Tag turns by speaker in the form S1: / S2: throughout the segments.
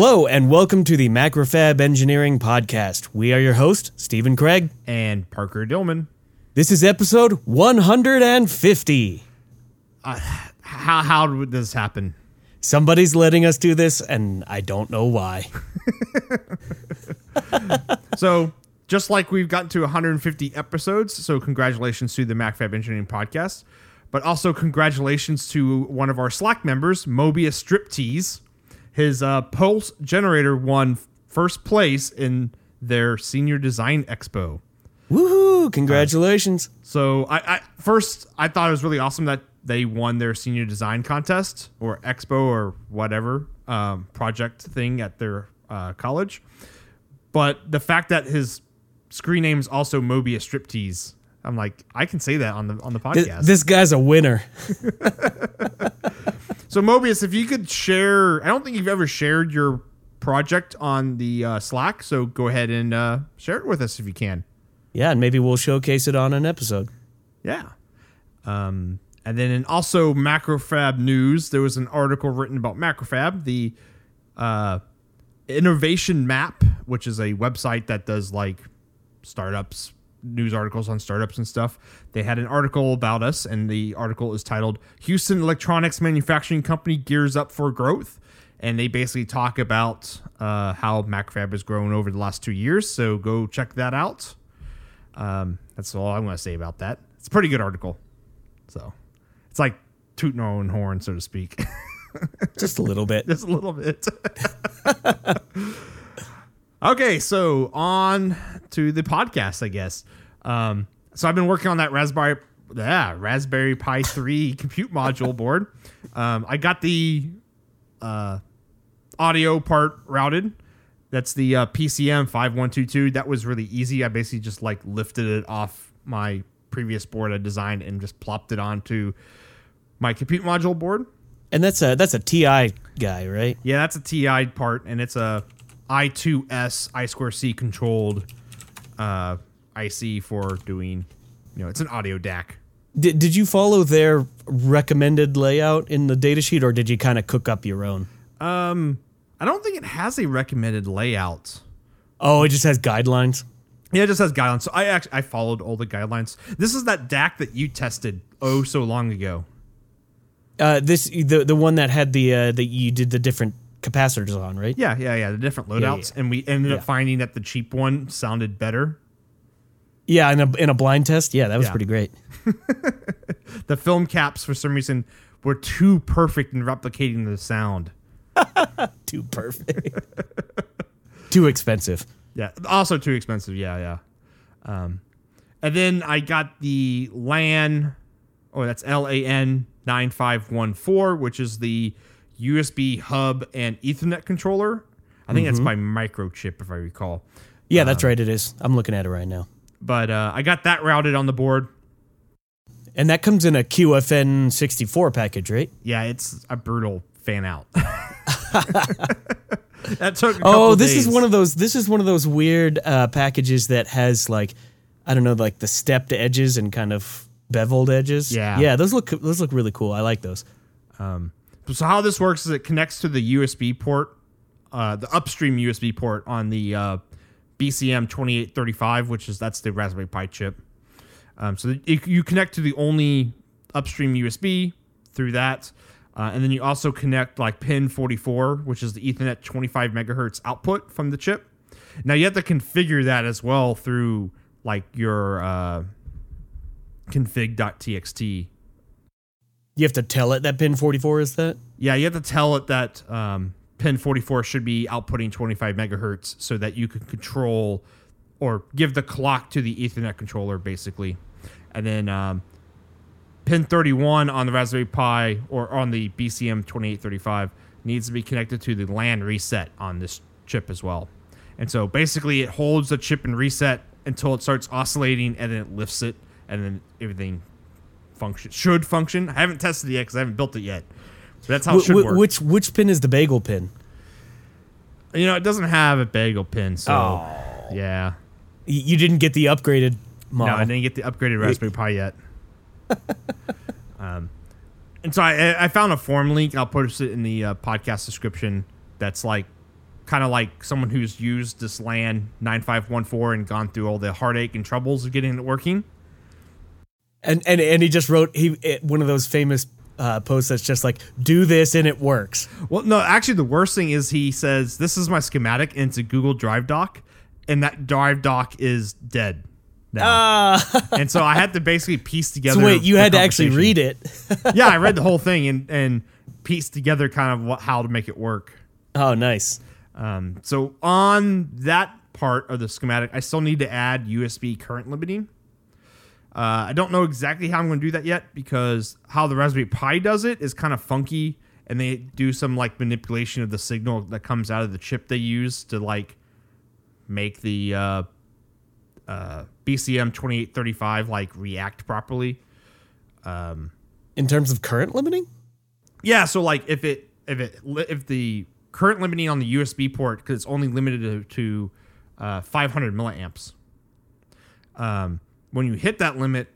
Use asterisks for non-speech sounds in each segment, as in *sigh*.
S1: Hello, and welcome to the Macrofab Engineering Podcast. We are your host, Stephen Craig.
S2: and Parker Dillman.
S1: This is episode 150.
S2: Uh, how how would this happen?
S1: Somebody's letting us do this, and I don't know why. *laughs*
S2: So just like we've gotten to 150 episodes, so congratulations to the MacFab Engineering Podcast, but also congratulations to one of our Slack members, Mobius Striptease. His uh, Pulse generator won first place in their Senior Design Expo.
S1: Woohoo! Congratulations.
S2: So I, I first I thought it was really awesome that they won their senior design contest or expo or whatever um, project thing at their uh, college. But the fact that his screen name is also Mobius Striptease, I'm like I can say that on the on the
S1: Th-
S2: podcast.
S1: this guy's a winner. *laughs*
S2: so Mobius, if you could share, I don't think you've ever shared your project on the uh, Slack. So go ahead and uh, share it with us if you can.
S1: Yeah, and maybe we'll showcase it on an episode.
S2: Yeah. Um, and then in also Macrofab news, there was an article written about Macrofab, the uh, innovation map, which is a website that does like startups, news articles on startups and stuff. They had an article about us, and the article is titled Houston Electronics Manufacturing Company Gears Up for Growth. And they basically talk about uh, how Macrofab has grown over the last two years. So go check that out. Um, that's all I'm going to say about that. It's a pretty good article. So it's like tooting our own horn, so to speak, *laughs*
S1: Just a little bit.
S2: just a little bit. *laughs* okay, so on to the podcast, I guess. Um, so I've been working on that Raspberry, yeah, Raspberry Pi 3 compute module board. Um, I got the uh, audio part routed. That's the uh, PCM 5122. That was really easy. I basically just like lifted it off my previous board I designed and just plopped it onto my compute module board.
S1: And that's a that's a TI guy, right?
S2: Yeah, that's a TI part, and it's a I2S I square C controlled uh, IC for doing, you know, it's an audio DAC.
S1: Did, did you follow their recommended layout in the datasheet, or did you kind of cook up your own?
S2: Um, I don't think it has a recommended layout.
S1: Oh, it just has guidelines.
S2: Yeah, it just has guidelines. So I actually I followed all the guidelines. This is that DAC that you tested oh so long ago.
S1: Uh, this the the one that had the uh, that you did the different capacitors on, right?
S2: Yeah, yeah, yeah. The different loadouts,
S1: yeah.
S2: and we ended
S1: Yeah.
S2: up finding that the cheap one sounded better.
S1: Yeah, in a in a blind test. Yeah, that was
S2: Yeah.
S1: pretty great. *laughs*
S2: The film caps, for some reason, were too perfect in replicating the sound. *laughs*
S1: Too perfect. *laughs* Too expensive.
S2: Yeah, also too expensive. Yeah, yeah. Um, and then I got the LAN, oh, that's L A N nine five one four, which is the USB hub and Ethernet controller. I think that's by Microchip, if I recall.
S1: Yeah, that's right. It is. I'm looking at it right now,
S2: But uh, I got that routed on the board.
S1: and that comes in a QFN 64 package, right?
S2: Yeah, it's a brutal fan out. *laughs* *laughs* that took. A
S1: Oh, this is one of those. This is one of those weird uh, packages that has like, I don't know, like the stepped edges and kind of beveled edges.
S2: Yeah.
S1: yeah. Those look those look really cool. I like those.
S2: So how this works is it connects to the USB port, uh, the upstream USB port on the uh, BCM 2835, which is that's the Raspberry Pi chip. Um, so you, you connect to the only upstream USB through that, uh, and then you also connect like pin 44, which is the Ethernet 25 megahertz output from the chip. Now you have to configure that as well through like your uh, config.txt
S1: You have to tell it that pin 44 is that.
S2: Yeah, you have to tell it that um, pin 44 should be outputting 25 megahertz so that you can control or give the clock to the Ethernet controller, basically. And then um, pin 31 on the Raspberry Pi or on the BCM 2835 needs to be connected to the LAN reset on this chip as well. And so basically, it holds the chip in reset until it starts oscillating and then it lifts it and then everything function should function. I haven't tested it yet because I haven't built it yet. But that's how it should
S1: wh-
S2: work.
S1: which which pin is the bagel pin?
S2: you know, it doesn't have a bagel pin, so yeah.
S1: Y- You didn't get the upgraded model.
S2: No, I didn't get the upgraded Raspberry Pi yet. *laughs* um, and so I, I found a form link. I'll post it in the uh, podcast description. That's like kind of like someone who's used this LAN 9514 and gone through all the heartache and troubles of getting it working.
S1: And and and he just wrote he it, one of those famous uh, posts that's just like do this and it works.
S2: Well, no, actually, the worst thing is he says this is my schematic and it's a Google Drive doc, and that Drive doc is dead now. *laughs* and so I had to basically piece together.
S1: So wait, you had to actually read it. *laughs*
S2: yeah, I read the whole thing and and pieced together kind of what, how to make it work.
S1: oh, nice.
S2: Um, so on that part of the schematic, I still need to add USB current limiting. Uh, I don't know exactly how I'm going to do that yet because how the Raspberry Pi does it is kind of funky, and they do some like manipulation of the signal that comes out of the chip they use to like make the uh, uh, BCM 2835 like react properly.
S1: In terms of current limiting?
S2: Yeah, so like if it if it if the current limiting on the USB port because it's only limited to, to uh, 500 milliamps. Um, when you hit that limit,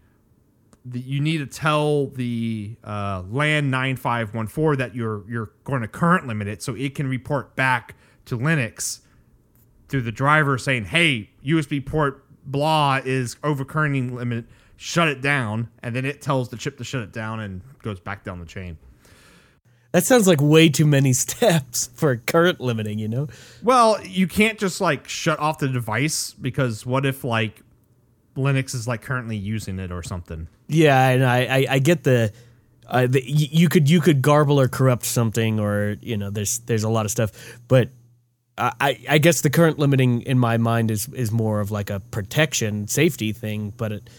S2: the, you need to tell the uh, LAN 9514 that you're you're going to current limit it so it can report back to Linux through the driver saying, "Hey, USB port blah is overcurrenting limit, shut it down," and then it tells the chip to shut it down and goes back down the chain.
S1: That sounds like way too many *laughs* steps for current limiting, you know?
S2: Well, you can't just like shut off the device because what if like Linux is like currently using it or something?
S1: Yeah, and I, I, I get the, uh, the you could you could garble or corrupt something, or you know, there's there's a lot of stuff, but I, I guess the current limiting in my mind is is more of like a protection safety thing, but it,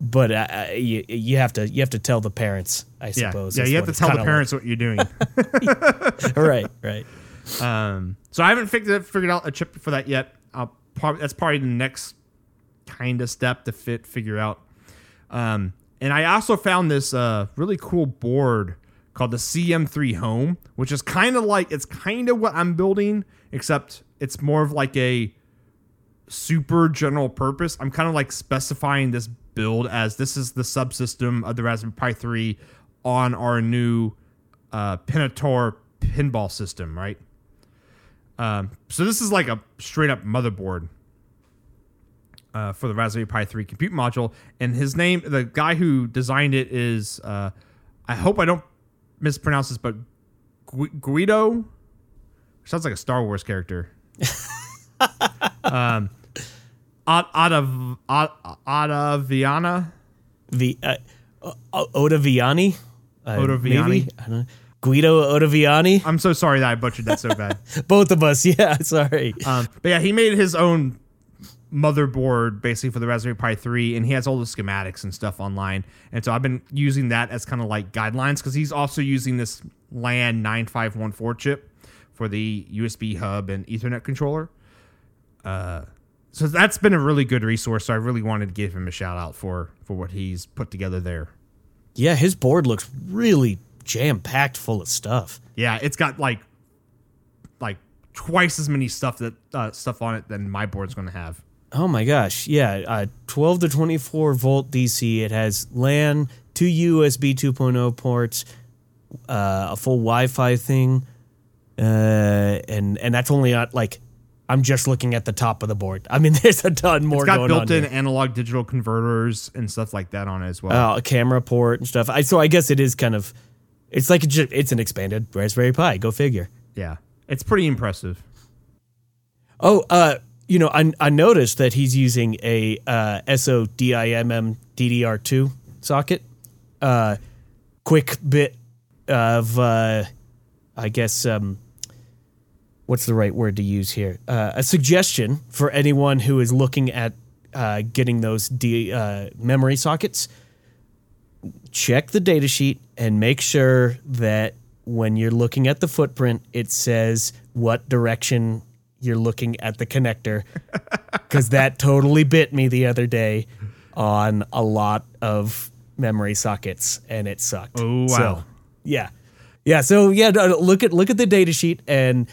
S1: but uh, you you have to you have to tell the parents, I
S2: Yeah,
S1: suppose.
S2: yeah. You have to tell the parents what you're doing.
S1: like. *laughs* *laughs* right, right.
S2: um, so I haven't figured figured out a chip for that yet. I'll probably that's probably the next kind of step to fit figure out. Um, and I also found this uh, really cool board called the CM3 Home, which is kind of like it's kind of what I'm building, except it's more of like a super general purpose. I'm kind of like specifying this build as this is the subsystem of the Raspberry Pi 3 on our new uh, Pinator pinball system, right? Um, so this is like a straight up motherboard uh, for the Raspberry Pi 3 compute module, and his name, the guy who designed it, is uh, I hope I don't mispronounce this, but Gu- Guido sounds like a Star Wars character. *laughs* um, Ad- Adaviana.
S1: The uh, Ottaviani, uh,
S2: Ottaviani?
S1: I don't know. Guido Ottaviani.
S2: I'm so sorry that I butchered that so bad. *laughs*
S1: Both of us, yeah. *laughs* Sorry.
S2: Um, but yeah, he made his own motherboard basically for the Raspberry Pi 3, and he has all the schematics and stuff online. And so I've been using that as kind of like guidelines because he's also using this LAN 9514 chip for the USB hub and Ethernet controller. Uh, so that's been a really good resource. So I really wanted to give him a shout out for for what he's put together there.
S1: Yeah, his board looks really jam packed full of stuff.
S2: Yeah, it's got like like twice as many stuff that uh, stuff on it than my board's going to have.
S1: Oh my gosh. Yeah, uh, 12 to 24 volt DC. It has LAN, two USB 2.0 ports, uh, a full Wi Fi thing. Uh, and, and that's only at like, I'm just looking at the top of the board. I mean, *laughs* there's a ton more
S2: It's got built-in analog digital converters and stuff like that on it as well.
S1: Uh, a camera port and stuff. I, so I guess it is kind of, it's like a, it's an expanded Raspberry Pi. Go figure.
S2: yeah, it's pretty impressive.
S1: Oh, uh, you know, I, I noticed that he's using a uh, SODIMM DDR2 socket. Uh, quick bit of, uh, I guess, um, what's the right word to use here? Uh, a suggestion for anyone who is looking at uh, getting those D, uh, memory sockets. Check the datasheet and make sure that when you're looking at the footprint, it says what direction you're looking at the connector. Because that totally bit me the other day on a lot of memory sockets and it sucked.
S2: Oh,
S1: So,
S2: wow.
S1: yeah. Yeah. So yeah, look at look at the data sheet and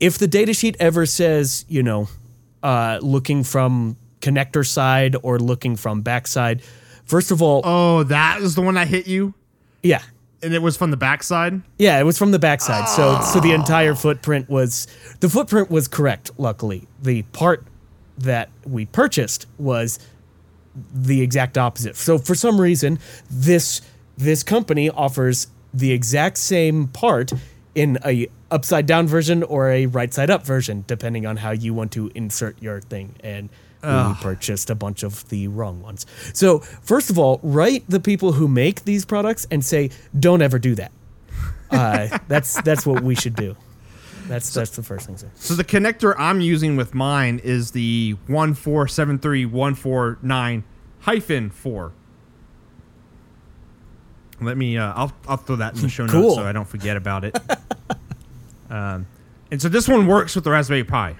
S1: if the data sheet ever says, you know, uh, looking from connector side or looking from backside, first of all,
S2: Oh, that is the one that hit you.
S1: yeah.
S2: And it was from the backside.
S1: Yeah, it was from the backside. So so the ah. entire footprint was the footprint was correct, luckily. The part that we purchased was the exact opposite. So for some reason, this this company offers the exact same part in a upside down version or a right side up version, depending on how you want to insert your thing. And we purchased a bunch of the wrong ones. So first of all, write the people who make these products and say, don't ever do that. Uh, *laughs* that's that's what we should do. That's that's the first thing.
S2: So the connector I'm using with mine is the one four seven three one four nine hyphen four. Let me. Uh, I'll I'll throw that in the show
S1: Cool.
S2: notes so I don't forget about it. *laughs* um, and so this one works with the Raspberry Pi.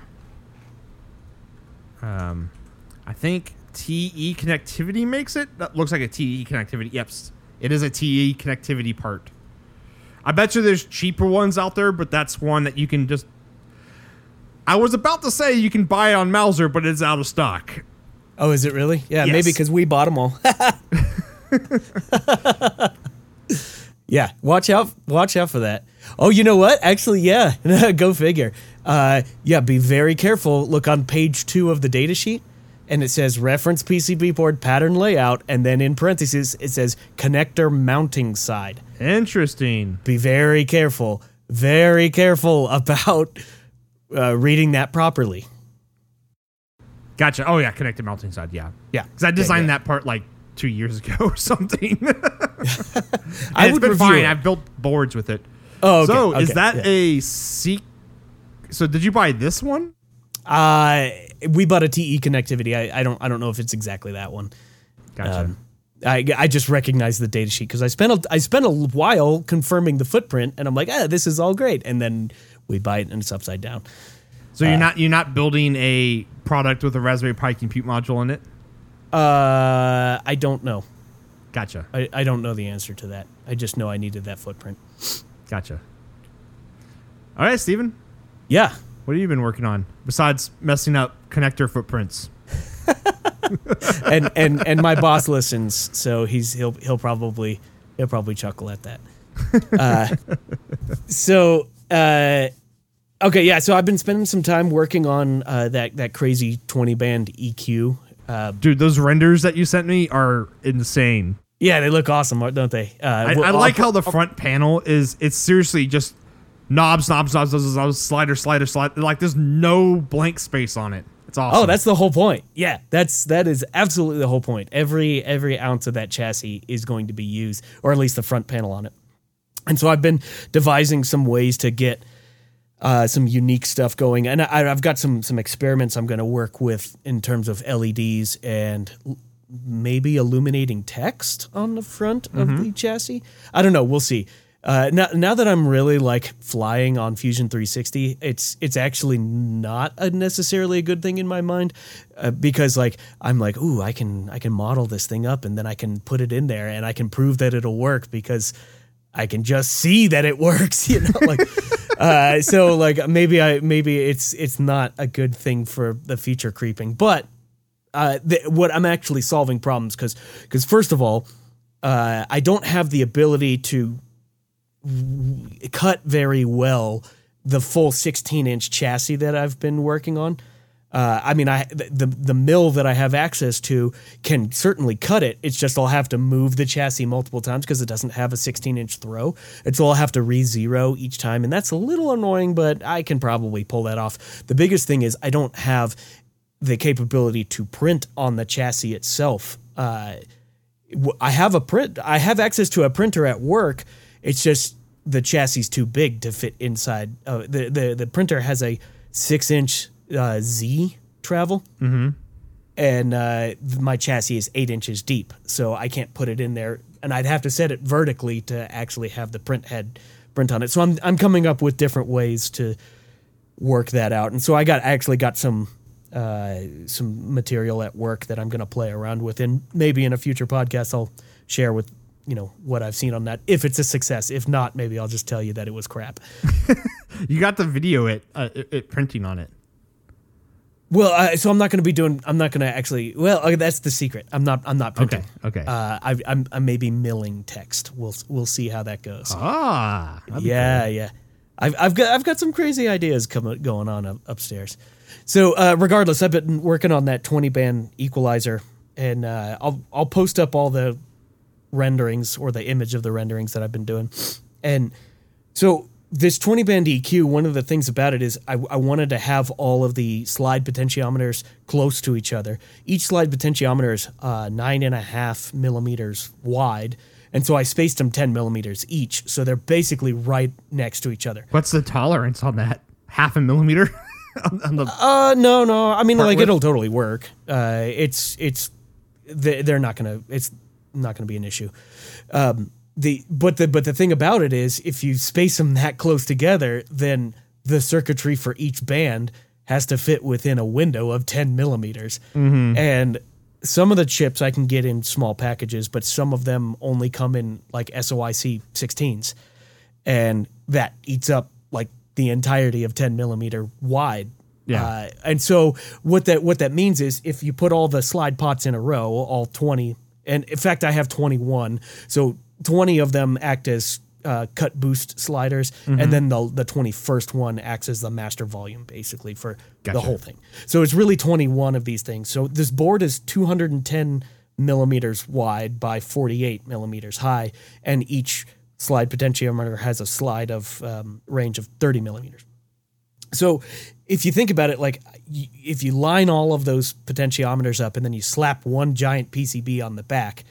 S2: Um, I think TE connectivity makes it. That looks like a TE connectivity. Yep, it is a TE connectivity part. I bet you there's cheaper ones out there, but that's one that you can just. I was about to say you can buy it on Mouser, but it's out of stock.
S1: Oh, is it really? Yeah, maybe because we bought them all. *laughs* *laughs* yeah, watch out! Watch out for that. Oh, you know what? Actually, yeah, *laughs* go figure. Uh, yeah, be very careful. Look on page two of the datasheet, and it says reference PCB board pattern layout, and then in parentheses it says connector mounting side.
S2: Interesting.
S1: Be very careful. Very careful *laughs* about uh, reading that properly.
S2: Gotcha. Oh yeah, connected mounting side. Yeah,
S1: Yeah,
S2: because I designed
S1: yeah.
S2: that part like two years *laughs* ago or something. *laughs*
S1: I
S2: it's
S1: would
S2: been fine.
S1: it.
S2: I've built boards with it.
S1: Oh, okay,
S2: so is that
S1: yeah.
S2: a seek? So did you buy this one?
S1: Uh, we bought a TE connectivity. I, I don't I don't know if it's exactly that one.
S2: Gotcha.
S1: Um, I, I just recognized the data sheet because I spent a, I spent a while confirming the footprint and I'm like, ah, this is all great. And then we buy it and it's upside down.
S2: so you're not you're not building a product with a Raspberry Pi compute module in it.
S1: Uh, I don't know.
S2: Gotcha.
S1: I, I don't know the answer to that. I just know I needed that footprint.
S2: Gotcha. All right, Steven.
S1: Yeah.
S2: What have you been working on besides messing up connector footprints?
S1: And and and my boss listens, so he's he'll he'll probably he'll probably chuckle at that. Uh, so uh, okay, yeah. So I've been spending some time working on uh, that that crazy twenty band EQ. Uh,
S2: Dude, those renders that you sent me are insane.
S1: yeah, they look awesome, don't they? Uh,
S2: I, I like how the front panel is. It's seriously just knobs, knobs, knobs, knobs, knobs, slider, slider, slider. Like there's no blank space on it. It's awesome.
S1: Oh, that's the whole point. Yeah, that's that is absolutely the whole point. Every every ounce of that chassis is going to be used, or at least the front panel on it. And so I've been devising some ways to get uh, some unique stuff going, and I, I've got some some experiments I'm going to work with in terms of LEDs and maybe illuminating text on the front of the chassis. I don't know. We'll see. Uh, now, now that I'm really like flying on Fusion 360, it's it's actually not a necessarily a good thing in my mind uh, because like I'm like, ooh, I can I can model this thing up and then I can put it in there and I can prove that it'll work because I can just see that it *laughs* works, you know, like *laughs* uh, so like maybe I maybe it's it's not a good thing for the feature creeping, but uh, th- what I'm actually solving problems because because first of all, uh, I don't have the ability to cut very well the full 16 inch chassis that I've been working on. Uh, I mean, I the the mill that I have access to can certainly cut it. It's just I'll have to move the chassis multiple times because it doesn't have a 16 inch throw. It's all I'll have to re-zero each time, and that's a little annoying, but I can probably pull that off. The biggest thing is I don't have the capability to print on the chassis itself. Uh, I have a print. I have access to a printer at work. It's just the chassis is too big to fit inside. Uh, the the the printer has a six inch uh, Z travel, mm-hmm. and uh, my chassis is eight inches deep, so I can't put it in there. And I'd have to set it vertically to actually have the print head print on it. So I'm I'm coming up with different ways to work that out. And so I got actually got some uh, some material at work that I'm going to play around with, and maybe in a future podcast I'll share with you know what I've seen on that. If it's a success, if not, maybe I'll just tell you that it was crap. *laughs*
S2: You got the video it, uh, it, it printing on it.
S1: Well, uh, so I'm not going to be doing. I'm not going to actually. Well, okay, that's the secret. I'm not. I'm not printing.
S2: Okay, okay.
S1: Uh, I, I'm. I'm maybe milling text. We'll. We'll see how that goes.
S2: Ah, be
S1: yeah, yeah. I've, I've got. I've got some crazy ideas coming going on up, upstairs. So, uh, regardless, I've been working on that 20 band equalizer, and uh, I'll. I'll post up all the renderings or the image of the renderings that I've been doing, and so this 20 band EQ, one of the things about it is I, I, wanted to have all of the slide potentiometers close to each other. Each slide potentiometer is uh, nine and a half millimeters wide. And so I spaced them 10 millimeters each. So they're basically right next to each other.
S2: What's the tolerance on that? Half a millimeter? *laughs*
S1: on the uh, no, no. I mean, like, width? it'll totally work. Uh, it's, it's, they're not going to, it's not going to be an issue. Um, the but the but the thing about it is if you space them that close together, then the circuitry for each band has to fit within a window of 10 millimeters.
S2: Mm-hmm.
S1: And some of the chips I can get in small packages, but some of them only come in like SOIC 16s. And that eats up like the entirety of 10 millimeter wide.
S2: Yeah. Uh,
S1: and so what that what that means is if you put all the slide pots in a row, all 20, and in fact I have 21. So 20 of them act as uh, cut boost sliders, mm-hmm. and then the the 21st one acts as the master volume basically for gotcha. the whole thing. So it's really 21 of these things. So this board is 210 millimeters wide by 48 millimeters high, and each slide potentiometer has a slide of um, range of 30 millimeters. So if you think about it, like if you line all of those potentiometers up and then you slap one giant PCB on the back,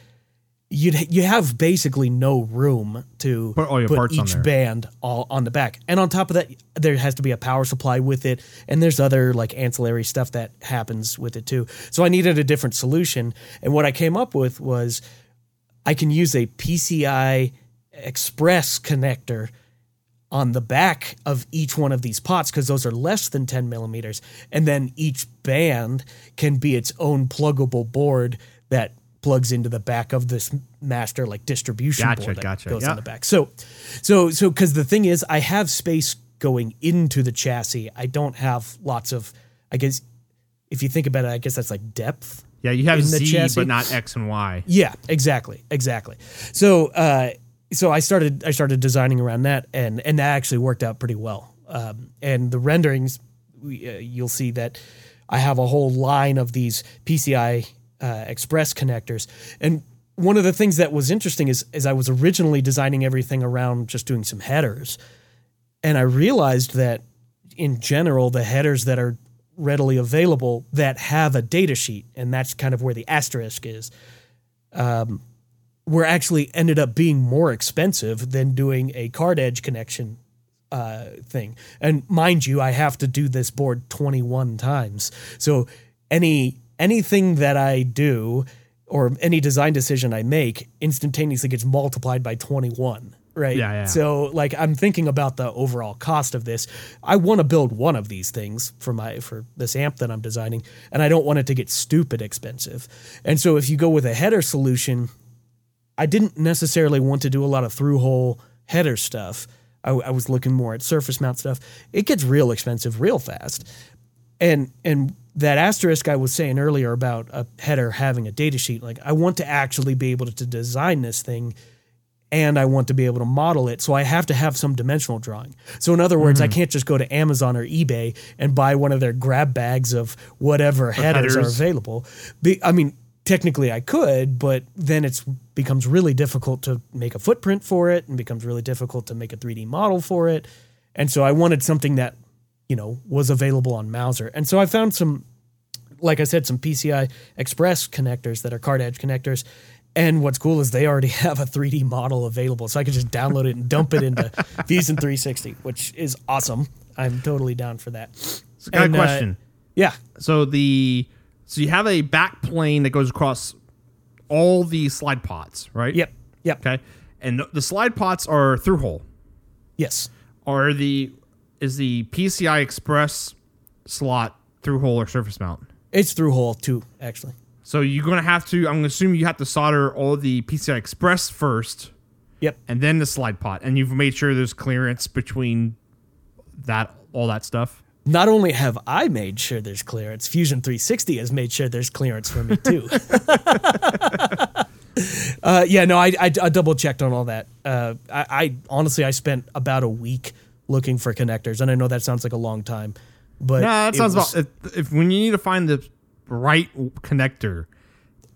S1: you'd you have basically no room to
S2: put, all your put
S1: each band all on the back. And on top of that, there has to be a power supply with it, and there's other like ancillary stuff that happens with it too. So I needed a different solution, and what I came up with was I can use a PCI Express connector on the back of each one of these pots because those are less than 10 millimeters, and then each band can be its own pluggable board that plugs into the back of this master like distribution
S2: gotcha,
S1: board that
S2: gotcha.
S1: goes
S2: yeah.
S1: on the back. So, so, so because the thing is, I have space going into the chassis. I don't have lots of. I guess if you think about it, I guess that's like depth.
S2: Yeah, you have Z, chassis. but not X and Y.
S1: Yeah, exactly, exactly. So, uh, so I started I started designing around that, and and that actually worked out pretty well. Um, and the renderings, we, uh, you'll see that I have a whole line of these PCI uh, express connectors. And one of the things that was interesting is, is I was originally designing everything around just doing some headers. And I realized that in general, the headers that are readily available that have a data sheet, and that's kind of where the asterisk is, um, were actually ended up being more expensive than doing a card edge connection uh, thing. And mind you, I have to do this board 21 times. So any anything that I do or any design decision I make instantaneously gets multiplied by 21 right?
S2: Yeah, yeah.
S1: So like I'm thinking about the overall cost of this. I want to build one of these things for my for this amp that I'm designing, and I don't want it to get stupid expensive. And so if you go with a header solution, I didn't necessarily want to do a lot of through hole header stuff. I, I was looking more at surface mount stuff. It gets real expensive real fast. And and that asterisk I was saying earlier about a header having a data sheet, like I want to actually be able to, to design this thing and I want to be able to model it. So I have to have some dimensional drawing. So in other words, mm-hmm. I can't just go to Amazon or eBay and buy one of their grab bags of whatever headers, headers, are available. I mean, technically I could, but then it becomes really difficult to make a footprint for it and becomes really difficult to make a 3D model for it. And so I wanted something that you know, was available on Mouser. And so I found some, like I said, some PCI Express connectors that are card edge connectors. And what's cool is they already *laughs* have a 3D model available. So I could just download it and dump it into *laughs* Fusion 360, which is awesome. I'm totally down for that.
S2: And, a uh, question. Uh,
S1: yeah.
S2: So the so you have a back plane that goes across all the slide pots, right?
S1: Yep. Yep.
S2: Okay. And the slide pots are through hole.
S1: Yes.
S2: Are the is the PCI Express slot through hole or surface mount?
S1: It's through hole too, actually.
S2: So you're gonna have to. I'm gonna assume you have to solder all the PCI Express first.
S1: Yep.
S2: And then the slide pot, and you've made sure there's clearance between that all that stuff.
S1: Not only have I made sure there's clearance, Fusion 360 has made sure there's clearance for me too. *laughs* uh, yeah, no, I, I, I double checked on all that. Uh, I, I honestly I spent about a week looking for connectors, and I know that sounds like a long time, but
S2: Nah, that sounds
S1: was-
S2: about if, if when you need to find the right connector.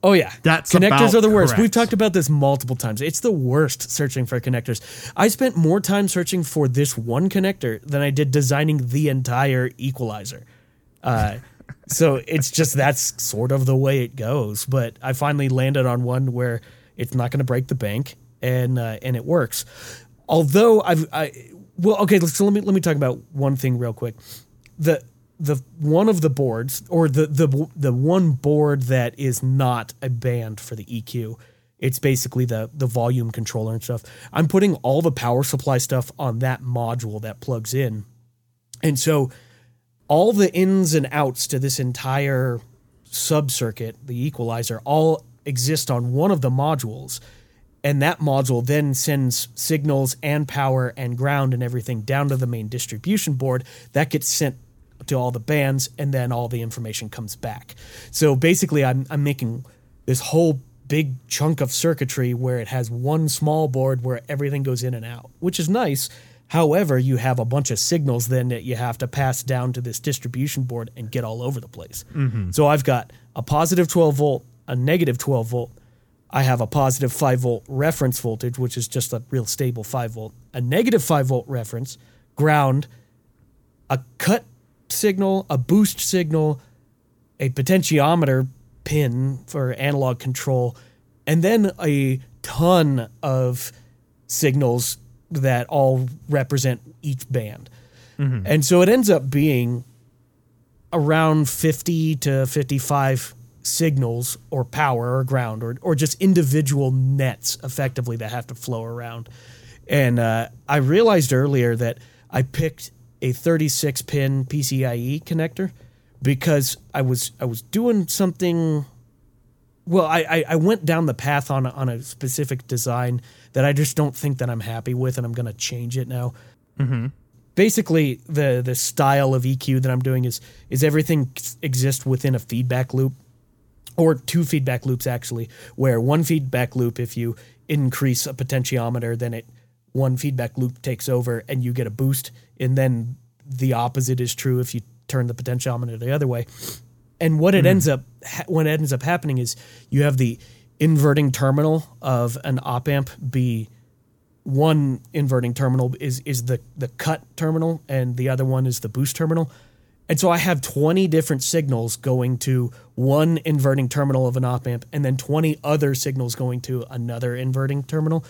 S1: Oh yeah,
S2: That's
S1: connectors are the worst.
S2: correct.
S1: We've talked about this multiple times. It's the worst searching for connectors. I spent more time searching for this one connector than I did designing the entire equalizer. Uh, *laughs* so it's just that's sort of the way it goes. But I finally landed on one where it's not going to break the bank and uh, and it works. Although I've I well okay, so let me let me talk about one thing real quick. The the one of the boards or the the the one board that is not a band for the EQ. It's basically the the volume controller and stuff. I'm putting all the power supply stuff on that module that plugs in. And so all the ins and outs to this entire sub circuit, the equalizer, all exist on one of the modules. And that module then sends signals and power and ground and everything down to the main distribution board. That gets sent to all the bands, and then all the information comes back. So basically, I'm, I'm making this whole big chunk of circuitry where it has one small board where everything goes in and out, which is nice. However, you have a bunch of signals then that you have to pass down to this distribution board and get all over the place. Mm-hmm. So I've got a positive 12 volt, a negative 12 volt. I have a positive 5 volt reference voltage, which is just a real stable 5 volt, a negative 5 volt reference, ground, a cut signal, a boost signal, a potentiometer pin for analog control, and then a ton of signals that all represent each band. And so it ends up being around 50 to 55 signals or power or ground or, or just individual nets effectively that have to flow around. And uh, I realized earlier that I picked a 36 pin PCIe connector because I was I was doing something well, I, I, I went down the path on a, on a specific design that I just don't think that I'm happy with, and I'm going to change it now. Mm-hmm. Basically, the the style of EQ that I'm doing is is everything exists within a feedback loop, or two feedback loops actually. Where one feedback loop, if you increase a potentiometer, then it one feedback loop takes over and you get a boost, and then the opposite is true if you turn the potentiometer the other way. And what it hmm. ends up ha- what ends up happening is you have the inverting terminal of an op amp be one inverting terminal is is the the cut terminal and the other one is the boost terminal. And so I have 20 different signals going to one inverting terminal of an op amp and then 20 other signals going to another inverting terminal.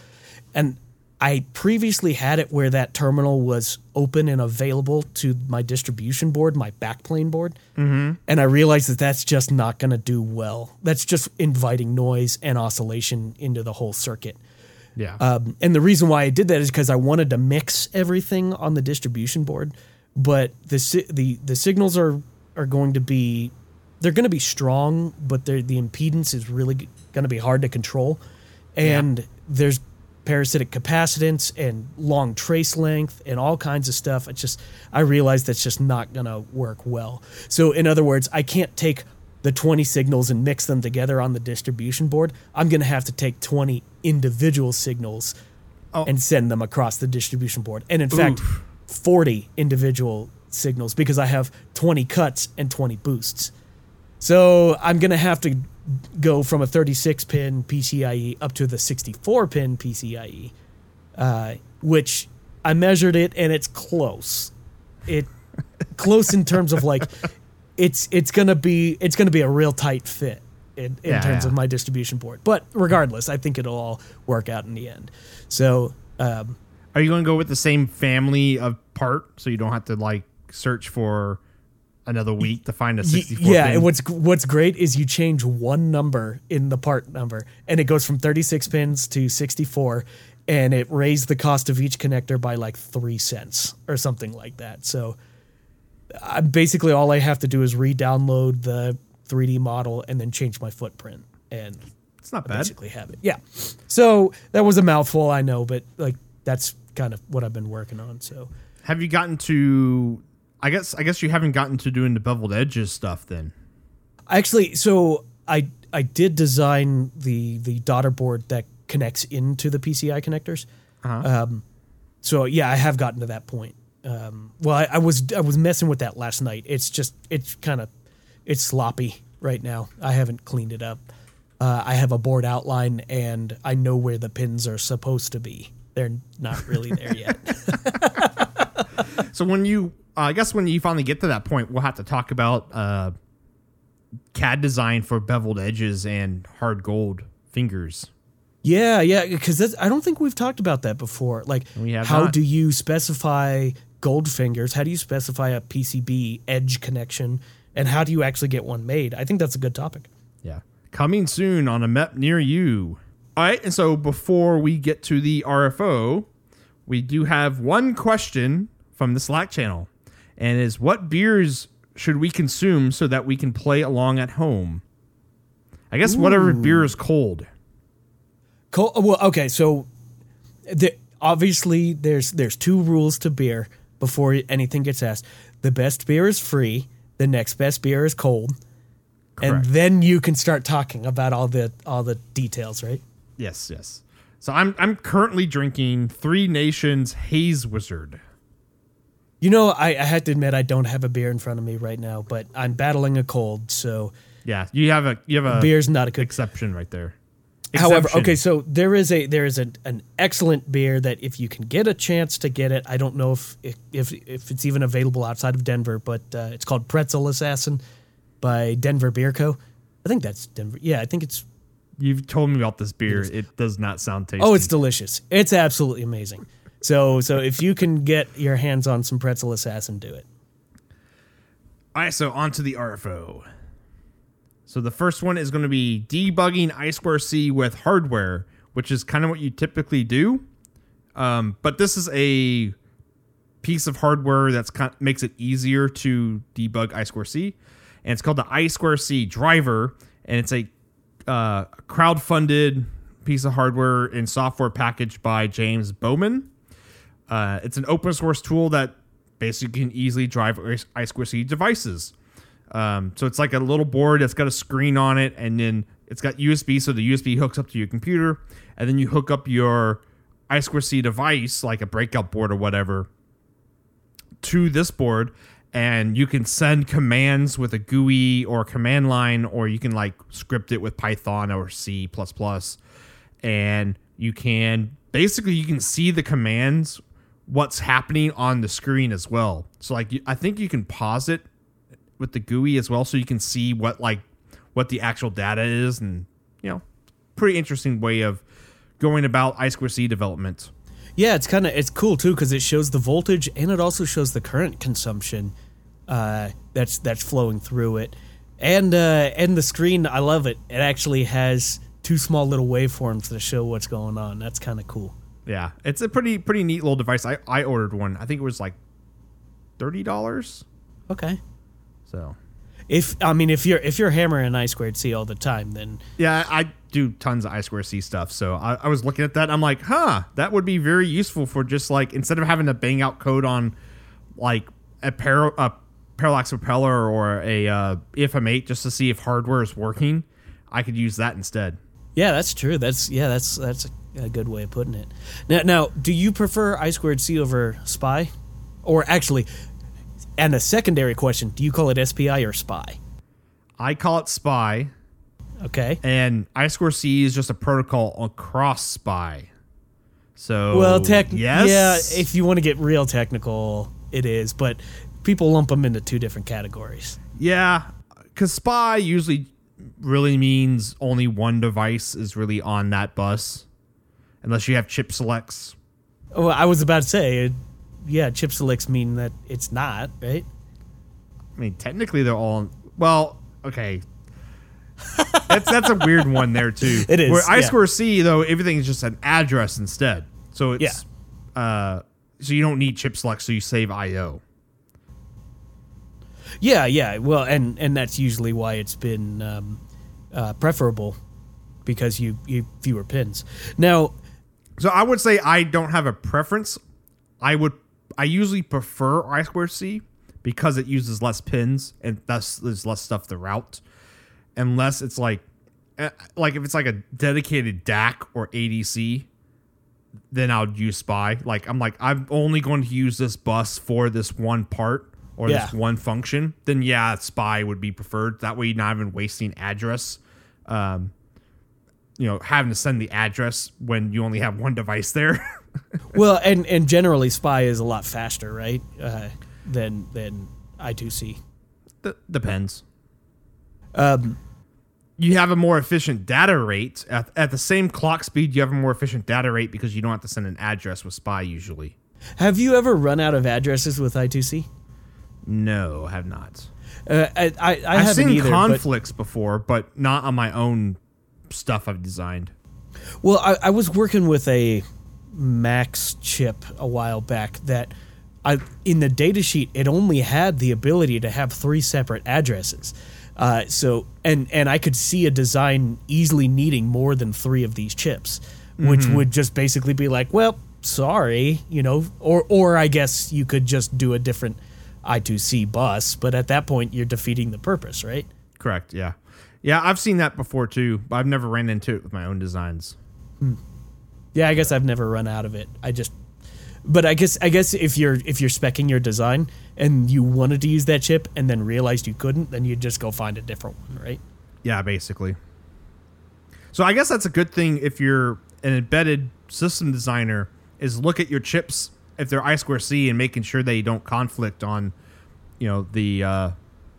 S1: And I previously had it where that terminal was open and available to my distribution board, my backplane board. Mm-hmm. And I realized that that's just not going to do well. That's just inviting noise and oscillation into the whole circuit.
S2: Yeah.
S1: Um, and the reason why I did that is because I wanted to mix everything on the distribution board, but the si- the the signals are are going to be they're going to be strong, but they're- the impedance is really going to be hard to control, and there's parasitic capacitance and long trace length and all kinds of stuff. I just I realized that's just not going to work well. So in other words, I can't take the 20 signals and mix them together on the distribution board. I'm going to have to take 20 individual signals oh. and send them across the distribution board. And in fact, 40 individual signals because I have 20 cuts and 20 boosts. So I'm going to have to go from a 36 pin PCIe up to the 64 pin PCIe, uh, which I measured it and it's close. It *laughs* close in terms of like it's it's gonna be it's gonna be a real tight fit in, in
S2: Yeah,
S1: terms
S2: yeah.
S1: of my distribution board. But regardless, I think it'll all work out in the end. So um,
S2: Are you going to go with the same family of part so you don't have to like search for another week to find a 64
S1: yeah,
S2: pin?
S1: and what's what's great is you change one number in the part number, and it goes from 36 pins to 64, and it raised the cost of each connector by like three cents or something like that. So, I, basically, all I have to do is re-download the 3D model and then change my footprint, and
S2: it's not bad.
S1: basically have it. Yeah. So that was a mouthful, I know, but like that's kind of what I've been working on. So
S2: Have you gotten to I guess I guess you haven't gotten to doing the beveled edges stuff then.
S1: Actually, so I I did design the the daughter board that connects into the PCI connectors. Um, so yeah, I have gotten to that point. Um, well, I, I was I was messing with that last night. It's just it's kind of it's sloppy right now. I haven't cleaned it up. Uh, I have a board outline and I know where the pins are supposed to be. They're not really there yet. *laughs*
S2: So when you, uh, I guess when you finally get to that point, we'll have to talk about uh, CAD design for beveled edges and hard gold fingers.
S1: Yeah, yeah, because I don't think we've talked about that before. Like,
S2: We have
S1: how
S2: not.
S1: do you specify gold fingers? How do you specify a PCB edge connection? And how do you actually get one made? I think that's a good topic.
S2: Yeah. Coming soon on a MEP near you. All right. And so before we get to the RFO, we do have one question from the Slack channel. And is what beers should we consume so that we can play along at home? I guess whatever beer is cold.
S1: Cool. Well, okay, so the, obviously there's there's two rules to beer before anything gets asked. The best beer is free. The next best beer is cold,
S2: Correct.
S1: and then you can start talking about all the all the details, right?
S2: Yes, yes. So I'm I'm currently drinking Three Nations Haze Wizard.
S1: You know, I, I had to admit I don't have a beer in front of me right now, but I'm battling a cold, so
S2: Yeah, you have a you have a
S1: beer's not a good.
S2: exception right there.
S1: However, okay, so there is a there is a, an excellent beer that if you can get a chance to get it, I don't know if if if it's even available outside of Denver, but uh, it's called Pretzel Assassin by Denver Beer Co. I think that's Denver. Yeah, I think it's.
S2: You've told me about this beer. It does not sound tasty.
S1: Oh, it's delicious. It's absolutely amazing. So so if you can get your hands on some Pretzel Assassin, do it.
S2: All right, so on to the RFO. So the first one is going to be debugging I2C with hardware, which is kind of what you typically do. Um, but this is a piece of hardware that's kind makes it easier to debug I2C, and it's called the I2C driver, and it's a uh, crowd-funded piece of hardware and software packaged by James Bowman. Uh, it's an open source tool that basically can easily drive I2C devices. Um, so it's like a little board that's got a screen on it, and then it's got USB, so the USB hooks up to your computer, and then you hook up your I2C device, like a breakout board or whatever, to this board, and you can send commands with a GUI or command line, or you can like script it with Python or C++, and you can basically you can see the commands what's happening on the screen as well. So like I think you can pause it with the GUI as well, so you can see what like what the actual data is, and you know, pretty interesting way of going about I2C development.
S1: Yeah, it's kind of it's cool too because it shows the voltage and it also shows the current consumption uh, that's that's flowing through it, and uh, and the screen. I love it. It actually has two small little waveforms to show what's going on. That's kind of cool.
S2: Yeah, it's a pretty pretty neat little device. I I ordered one. I think it was like thirty dollars.
S1: Okay.
S2: So
S1: If I mean if you're if you're hammering I squared C all the time, then
S2: yeah, I do tons of I square C stuff. So I, I was looking at that. And I'm like, huh, that would be very useful for just like instead of having to bang out code on like a, par- a parallax propeller or a uh, EFM8 just to see if hardware is working. I could use that instead.
S1: yeah, that's true. That's yeah, that's that's a, good way of putting it. Now, now, do you prefer I squared C over Spy, or actually, and a secondary question: Do you call it SPI or Spy?
S2: I call it SPY,
S1: Okay.
S2: and I square C is just a protocol across SPY. So
S1: Well, tech.
S2: yes,
S1: Yeah, if you want to get real technical, it is, but people lump them into two different categories.
S2: Yeah, because SPY usually really means only one device is really on that bus, unless you have chip selects.
S1: Oh, I was about to say, uh, yeah, chip selects mean that it's not right.
S2: I mean, technically they're all well. Okay, *laughs* that's that's a weird one there too. *laughs*
S1: It is,
S2: Where I
S1: yeah.
S2: square C though, everything is just an address instead. So it's uh, so you don't need chip select, so you save I/O.
S1: Yeah, yeah. Well, and and that's usually why it's been um, uh, preferable because you you fewer pins. Now,
S2: So I would say I don't have a preference. I would I usually prefer I square C, because it uses less pins and thus there's less stuff to route. Unless it's like, eh, like if it's like a dedicated DAC or ADC, then I would use spy. Like I'm like I'm only going to use this bus for this one part or
S1: Yeah.
S2: this one function. Then yeah, spy would be preferred. That way, you're not even wasting address. Um, you know, having to send the address when you only have one device there. *laughs*
S1: Well, and and generally, SPI is a lot faster, right? Uh, than than I2C.
S2: D- depends. Um, you have a more efficient data rate at, at the same clock speed. You have a more efficient data rate because you don't have to send an address with SPI usually.
S1: Have you ever run out of addresses with I2C?
S2: No, I have not.
S1: Uh, I I, I
S2: I've
S1: haven't
S2: seen
S1: either. but-
S2: conflicts before, but not on my own stuff I've designed.
S1: Well, I, I was working with a Max chip a while back that I in the datasheet it only had the ability to have three separate addresses. Uh, so and and I could see a design easily needing more than three of these chips, which would just basically be like, well, sorry, you know, or or I guess you could just do a different I2C bus, but at that point you're defeating the purpose, right?
S2: Correct. Yeah. Yeah, I've seen that before too, but I've never ran into it with my own designs.
S1: Yeah, I guess I've never run out of it. I just but I guess I guess if you're if you're specking your design and you wanted to use that chip and then realized you couldn't, then you'd just go find a different one, right?
S2: Yeah, basically. So I guess that's a good thing if you're an embedded system designer is look at your chips if they're I square C and making sure they don't conflict on, you know, the uh,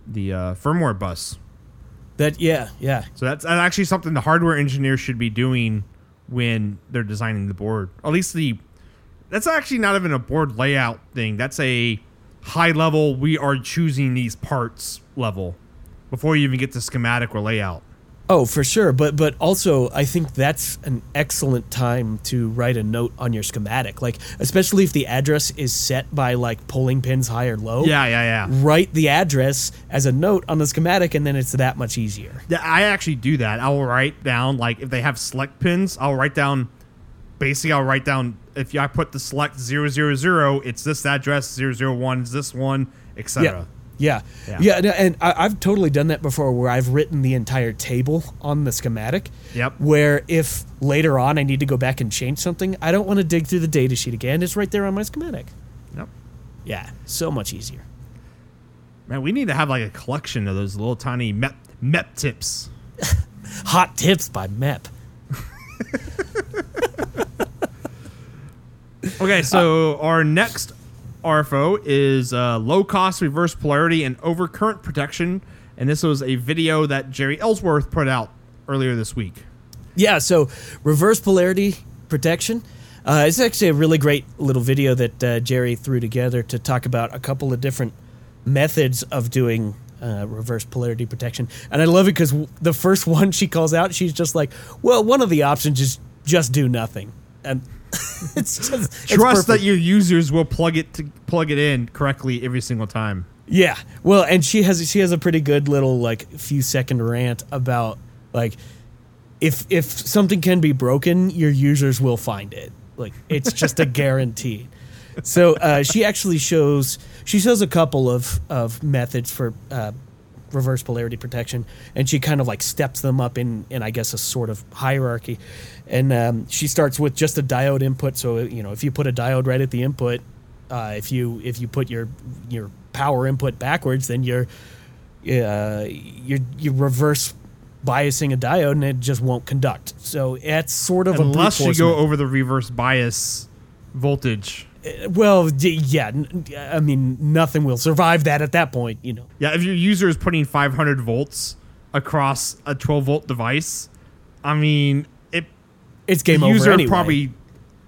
S2: the uh, firmware bus.
S1: That yeah, yeah.
S2: So that's actually something the hardware engineer should be doing when they're designing the board. At least the that's actually not even a board layout thing. That's a high level we are choosing these parts level before you even get to schematic or layout.
S1: Oh, for sure. But but also I think that's an excellent time to write a note on your schematic. Like especially if the address is set by like pulling pins high or low.
S2: Yeah, yeah, yeah.
S1: Write the address as a note on the schematic and then it's that much easier.
S2: Yeah, I actually do that. I will write down like if they have select pins, I'll write down basically I'll write down if I put the select 000, it's this address, 001 is this one, etc.
S1: Yeah.
S2: Yeah.
S1: Yeah. and I, I've totally done that before where I've written the entire table on the schematic.
S2: Yep.
S1: Where if later on I need to go back and change something, I don't want to dig through the data sheet again. It's right there on my schematic.
S2: Yep.
S1: Yeah. So much easier.
S2: Man, we need to have like a collection of those little tiny MEP, MEP tips. *laughs*
S1: Hot tips by MEP. *laughs*
S2: Okay, so uh, our next RFO is uh, low cost reverse polarity and overcurrent protection. And this was a video that Jeri Ellsworth put out earlier this week.
S1: Yeah, so reverse polarity protection. Uh, it's actually a really great little video that uh, Jerry threw together to talk about a couple of different methods of doing uh, reverse polarity protection. And I love it because the first *laughs* one she calls out, she's just like, well, one of the options is just do nothing. And *laughs* it's just it's
S2: Trust that your users will plug it to plug it in correctly every single time.
S1: Yeah. Well, and she has she has a pretty good little like few second rant about like if if something can be broken, your users will find it. Like it's just a *laughs* guarantee. So uh, she actually shows she shows a couple of of methods for uh, reverse polarity protection, and she kind of like steps them up in in I guess a sort of hierarchy. And um, she starts with just a diode input. So you know if you put a diode right at the input, uh, if you if you put your your power input backwards, then you're uh, you're you reverse biasing a diode and it just won't conduct. So it's sort of
S2: Unless you go over the reverse bias voltage.
S1: Well, yeah. I mean, nothing will survive that at that point. You know.
S2: Yeah, if your user is putting 500 volts across a 12 volt device, I mean, it
S1: It's game
S2: the
S1: over
S2: user
S1: anyway.
S2: probably,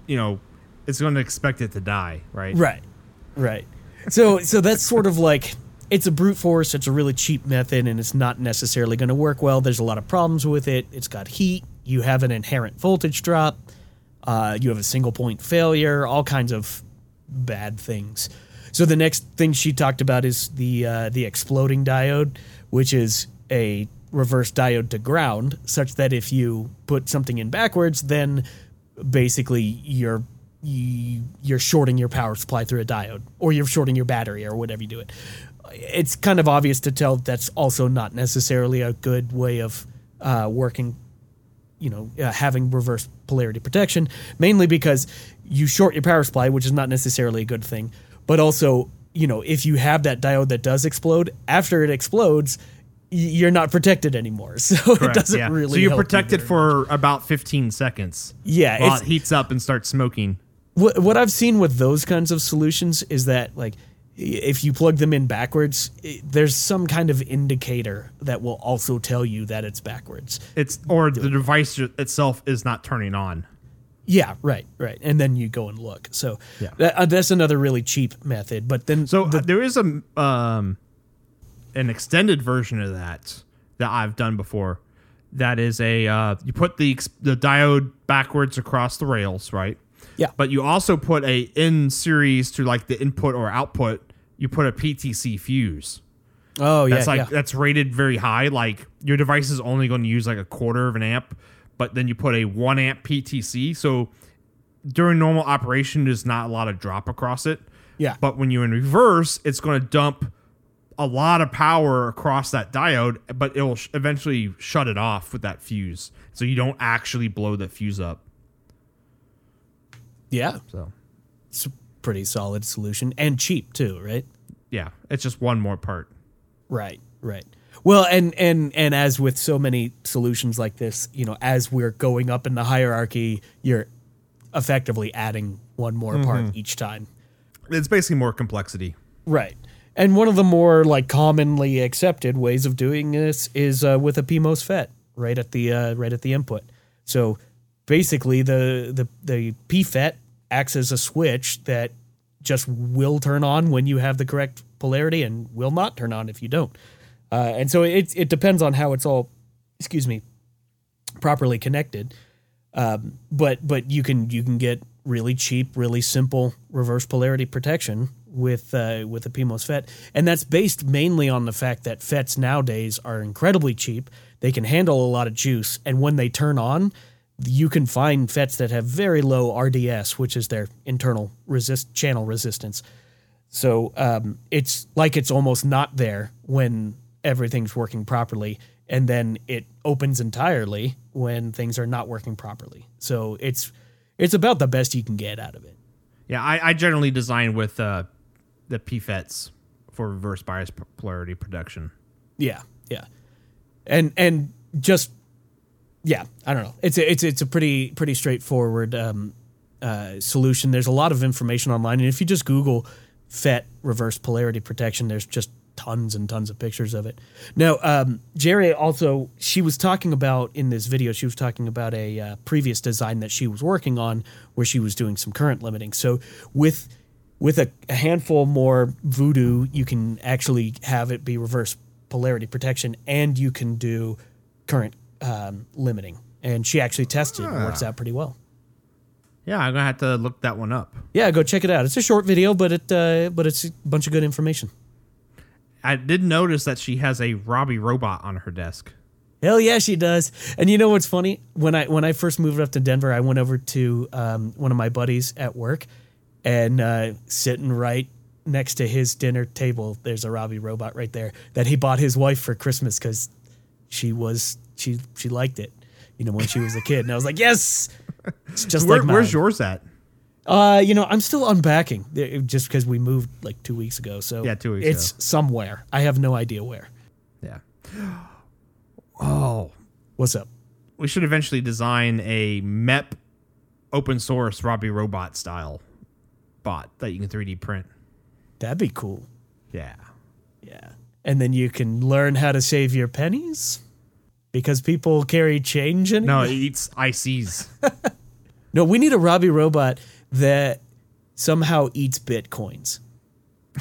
S2: you know, is going to expect it to die, right?
S1: Right. Right. So so that's sort of like it's a brute force, it's a really cheap method and it's not necessarily going to work well. There's a lot of problems with it. It's got heat, you have an inherent voltage drop, uh, you have a single point failure, all kinds of bad things. So the next thing she talked about is the uh, the exploding diode, which is a reverse diode to ground, such that if you put something in backwards, then basically you're you, you're shorting your power supply through a diode, or you're shorting your battery, or whatever you do it. it's kind of obvious to tell that's also not necessarily a good way of uh, working. You know, uh, having reverse polarity protection, mainly because you short your power supply, which is not necessarily a good thing. But also, you know, if you have that diode that does explode, after it explodes, you're not protected anymore. *laughs* So it doesn't
S2: yeah.
S1: really.
S2: So you're protected for about 15 seconds.
S1: Yeah,
S2: while it heats up and starts smoking.
S1: what, what I've seen with those kinds of solutions is that like if you plug them in backwards, there's some kind of indicator that will also tell you that it's backwards.
S2: It's or the device itself is not turning on.
S1: Yeah, right, right. And then you go and look. So
S2: Yeah.
S1: that, uh, that's another really cheap method. But then
S2: So
S1: the,
S2: uh, there is a um an extended version of that that I've done before. That is a uh, you put the the diode backwards across the rails, right?
S1: yeah,
S2: But you also put a in series to like the input or output. You put a PTC fuse.
S1: oh yeah,
S2: That's like
S1: yeah.
S2: that's rated very high. Like your device is only going to use like a quarter of an amp, but then you put a one amp PTC. So during normal operation, there's not a lot of drop across it.
S1: Yeah.
S2: But when you're in reverse, it's going to dump a lot of power across that diode, but it will sh- eventually shut it off with that fuse. So you don't actually blow the fuse up.
S1: yeah.
S2: So
S1: It's a pretty solid solution and cheap too, right?
S2: yeah, it's just one more part.
S1: Right, right. Well, and and and as with so many solutions like this, you know, as we're going up in the hierarchy, you're effectively adding one more
S2: Mm-hmm.
S1: part each time.
S2: It's basically more complexity.
S1: Right. And one of the more like commonly accepted ways of doing this is uh, with a PMOS FET right at the uh, right at the input. So basically, the the the PFET acts as a switch that just will turn on when you have the correct polarity and will not turn on if you don't. Uh, and so it it depends on how it's all, excuse me, properly connected. Um, but but you can you can get really cheap, really simple reverse polarity protection with uh, with a PMOS FET, and that's based mainly on the fact that FETs nowadays are incredibly cheap. They can handle a lot of juice, and when they turn on, you can find FETs that have very low RDS, which is their internal resist channel resistance. So um, it's like it's almost not there when everything's working properly, and then it opens entirely when things are not working properly. So it's it's about the best you can get out of it.
S2: Yeah, I, I generally design with uh, the PFETs for reverse bias polarity protection.
S1: Yeah, yeah, and and just yeah, I don't know. It's a, it's it's a pretty pretty straightforward um, uh, solution. There's a lot of information online, and if you just Google FET reverse polarity protection, there's just tons and tons of pictures of it. Now, um, Jeri also she was talking about in this video. She was talking about a uh, previous design that she was working on where she was doing some current limiting. So with with a, a handful more voodoo, you can actually have it be reverse polarity protection, and you can do current um, limiting. And she actually tested; it works out pretty well.
S2: Yeah, I'm gonna have to look that one up.
S1: Yeah, go check it out. It's a short video, but it uh, but it's a bunch of good information.
S2: I did notice that she has a Robbie robot on her desk.
S1: Hell yeah, she does. And you know what's funny? When I when I first moved up to Denver, I went over to um, one of my buddies at work, and uh, sitting right next to his dinner table, there's a Robbie robot right there that he bought his wife for Christmas because she was she she liked it, you know, when she was a kid. And I was like, yes, it's just
S2: Where,
S1: like mine.
S2: where's yours at?
S1: Uh, you know, I'm still unpacking uh, just because we moved like two weeks ago. So
S2: Yeah, two weeks
S1: It's
S2: ago.
S1: somewhere. I have no idea where.
S2: Yeah. Oh,
S1: What's up?
S2: we should eventually design a MEP open source Robbie robot style bot that you can 3D print.
S1: That'd be cool.
S2: Yeah.
S1: Yeah. And then you can learn how to save your pennies because people carry change in.
S2: No, it eats ICs. *laughs*
S1: No, we need a Robbie robot that somehow eats bitcoins. *laughs*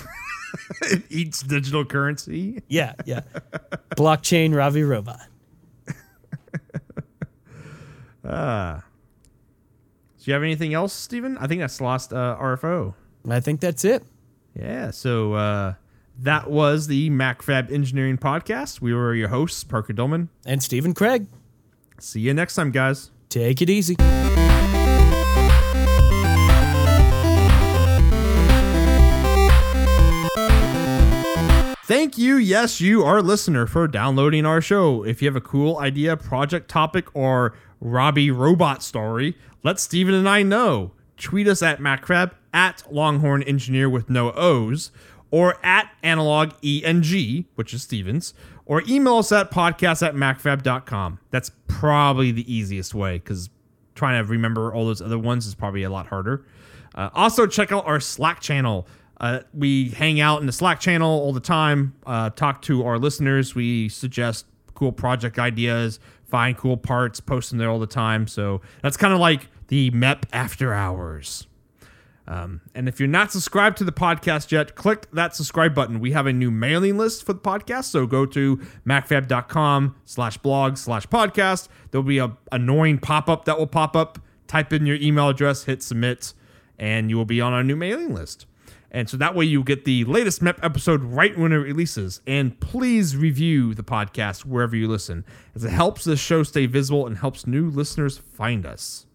S2: it eats digital currency.
S1: Yeah, yeah. Blockchain Robbie robot. *laughs*
S2: Do you have anything else, Stephen? I think that's the last uh, RFO.
S1: I think that's it.
S2: Yeah, so uh, that was the MacroFab Engineering Podcast. We were your hosts, Parker Dohmen
S1: And Stephen Craig,
S2: See you next time, guys.
S1: take it easy.
S2: Thank you, yes, you, our listener, for downloading our show. If you have a cool idea, project topic, or Robbie robot story, let Stephen and I know. Tweet us at MacroFab, at Longhorn Engineer with no O's, or at Analog ENG, which is Stephen's, or email us at podcast at macrofab.com. That's probably the easiest way because trying to remember all those other ones is probably a lot harder. Uh, also, check out our Slack channel. Uh, we hang out in the Slack channel all the time, uh, talk to our listeners. We suggest cool project ideas, find cool parts, post them there all the time. So that's kind of like the MEP after hours. Um, and if you're not subscribed to the podcast yet, click that subscribe button. We have a new mailing list for the podcast. So go to macrofab.com slash blog slash podcast. There'll be a annoying pop-up that will pop up. Type in your email address, hit submit, and you will be on our new mailing list. And so that way you get the latest MEP episode right when it releases. And please review the podcast wherever you listen, as it helps this show stay visible and helps new listeners find us.